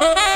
Thank you.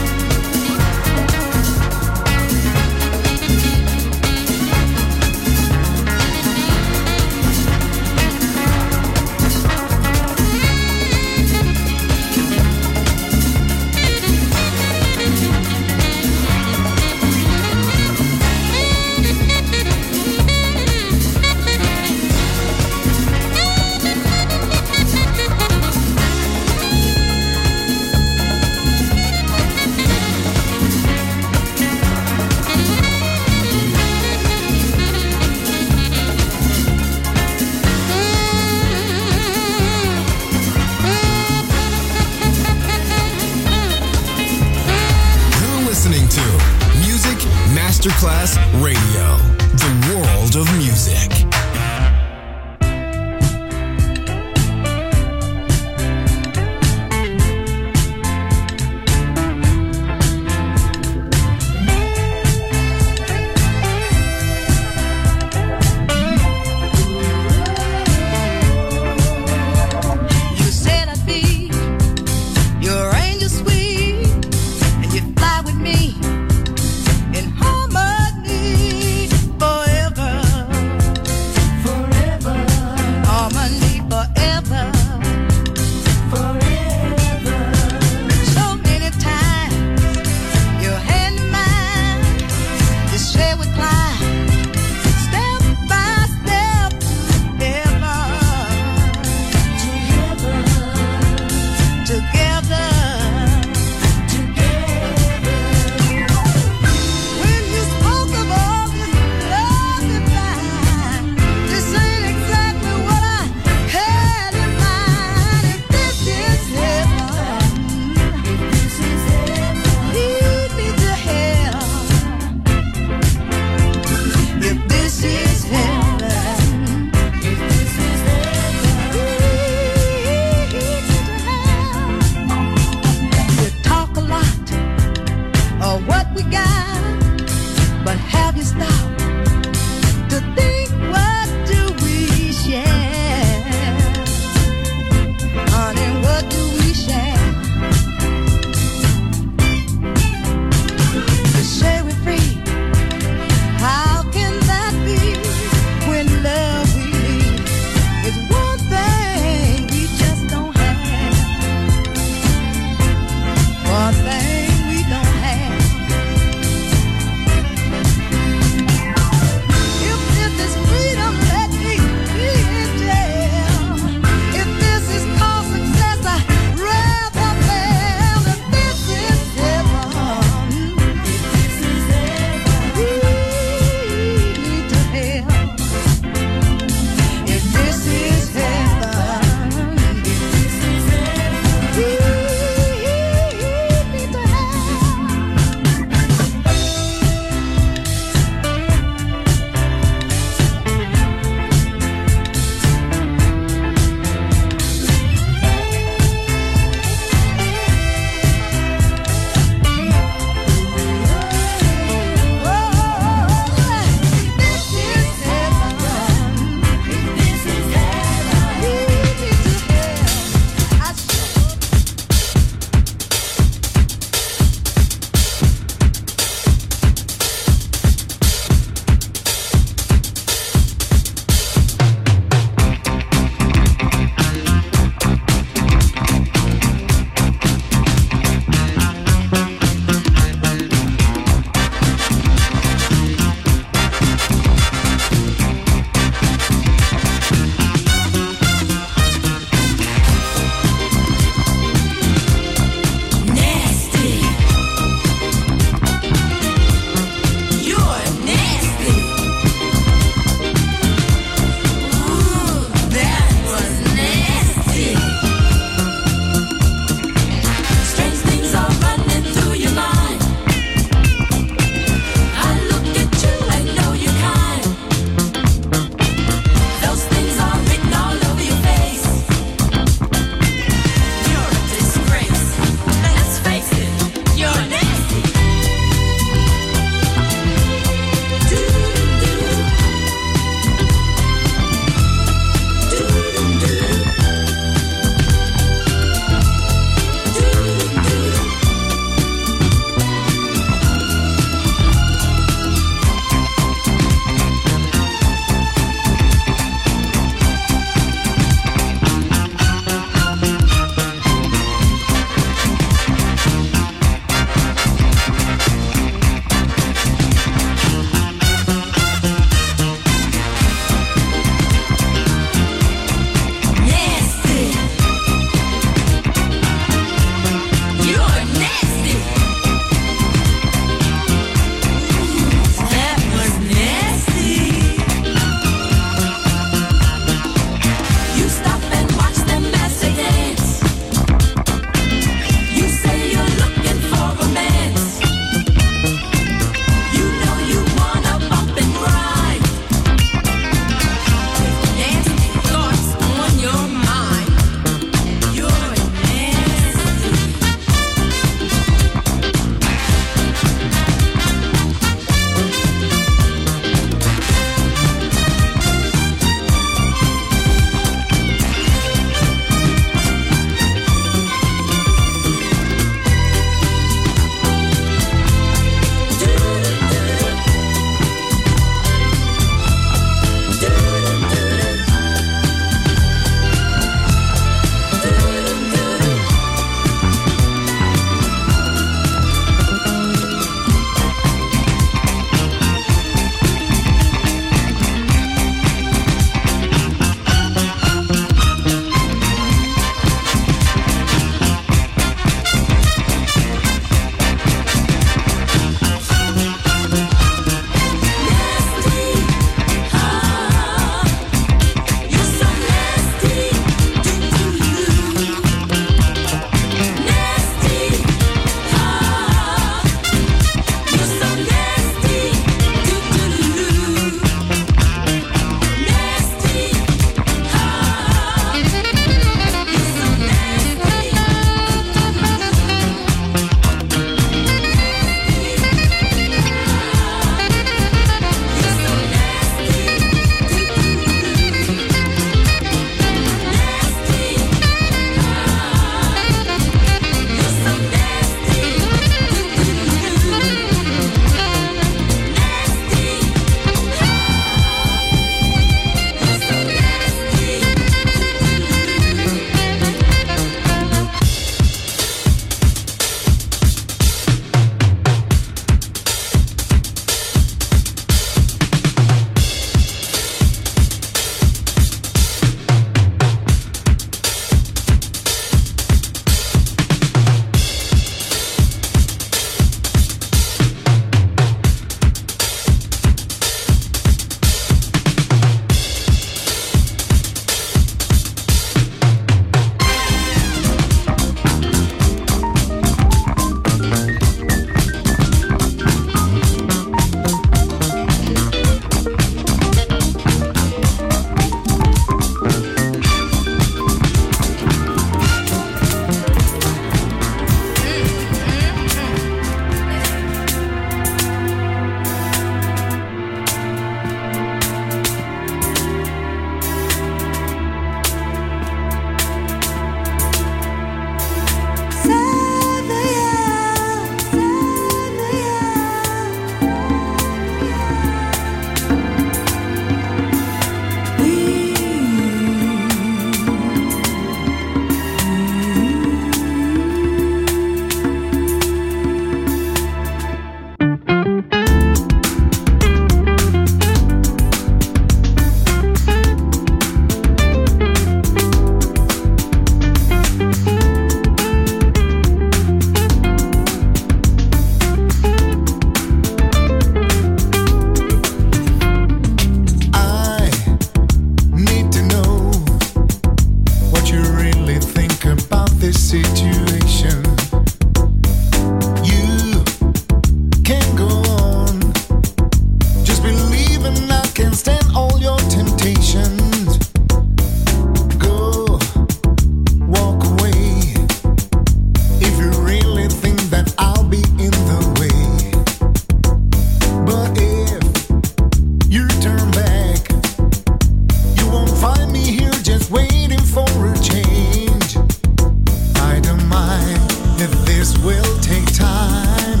This will take time.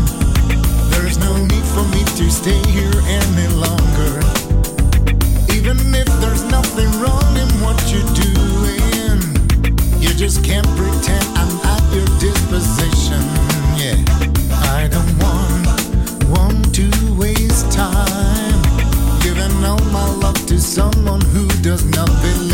There is no need for me to stay here any longer. Even if there's nothing wrong in what you're doing, you just can't pretend I'm at your disposition. Yeah, I don't want, want to waste time. Giving all my love to someone who does not believe.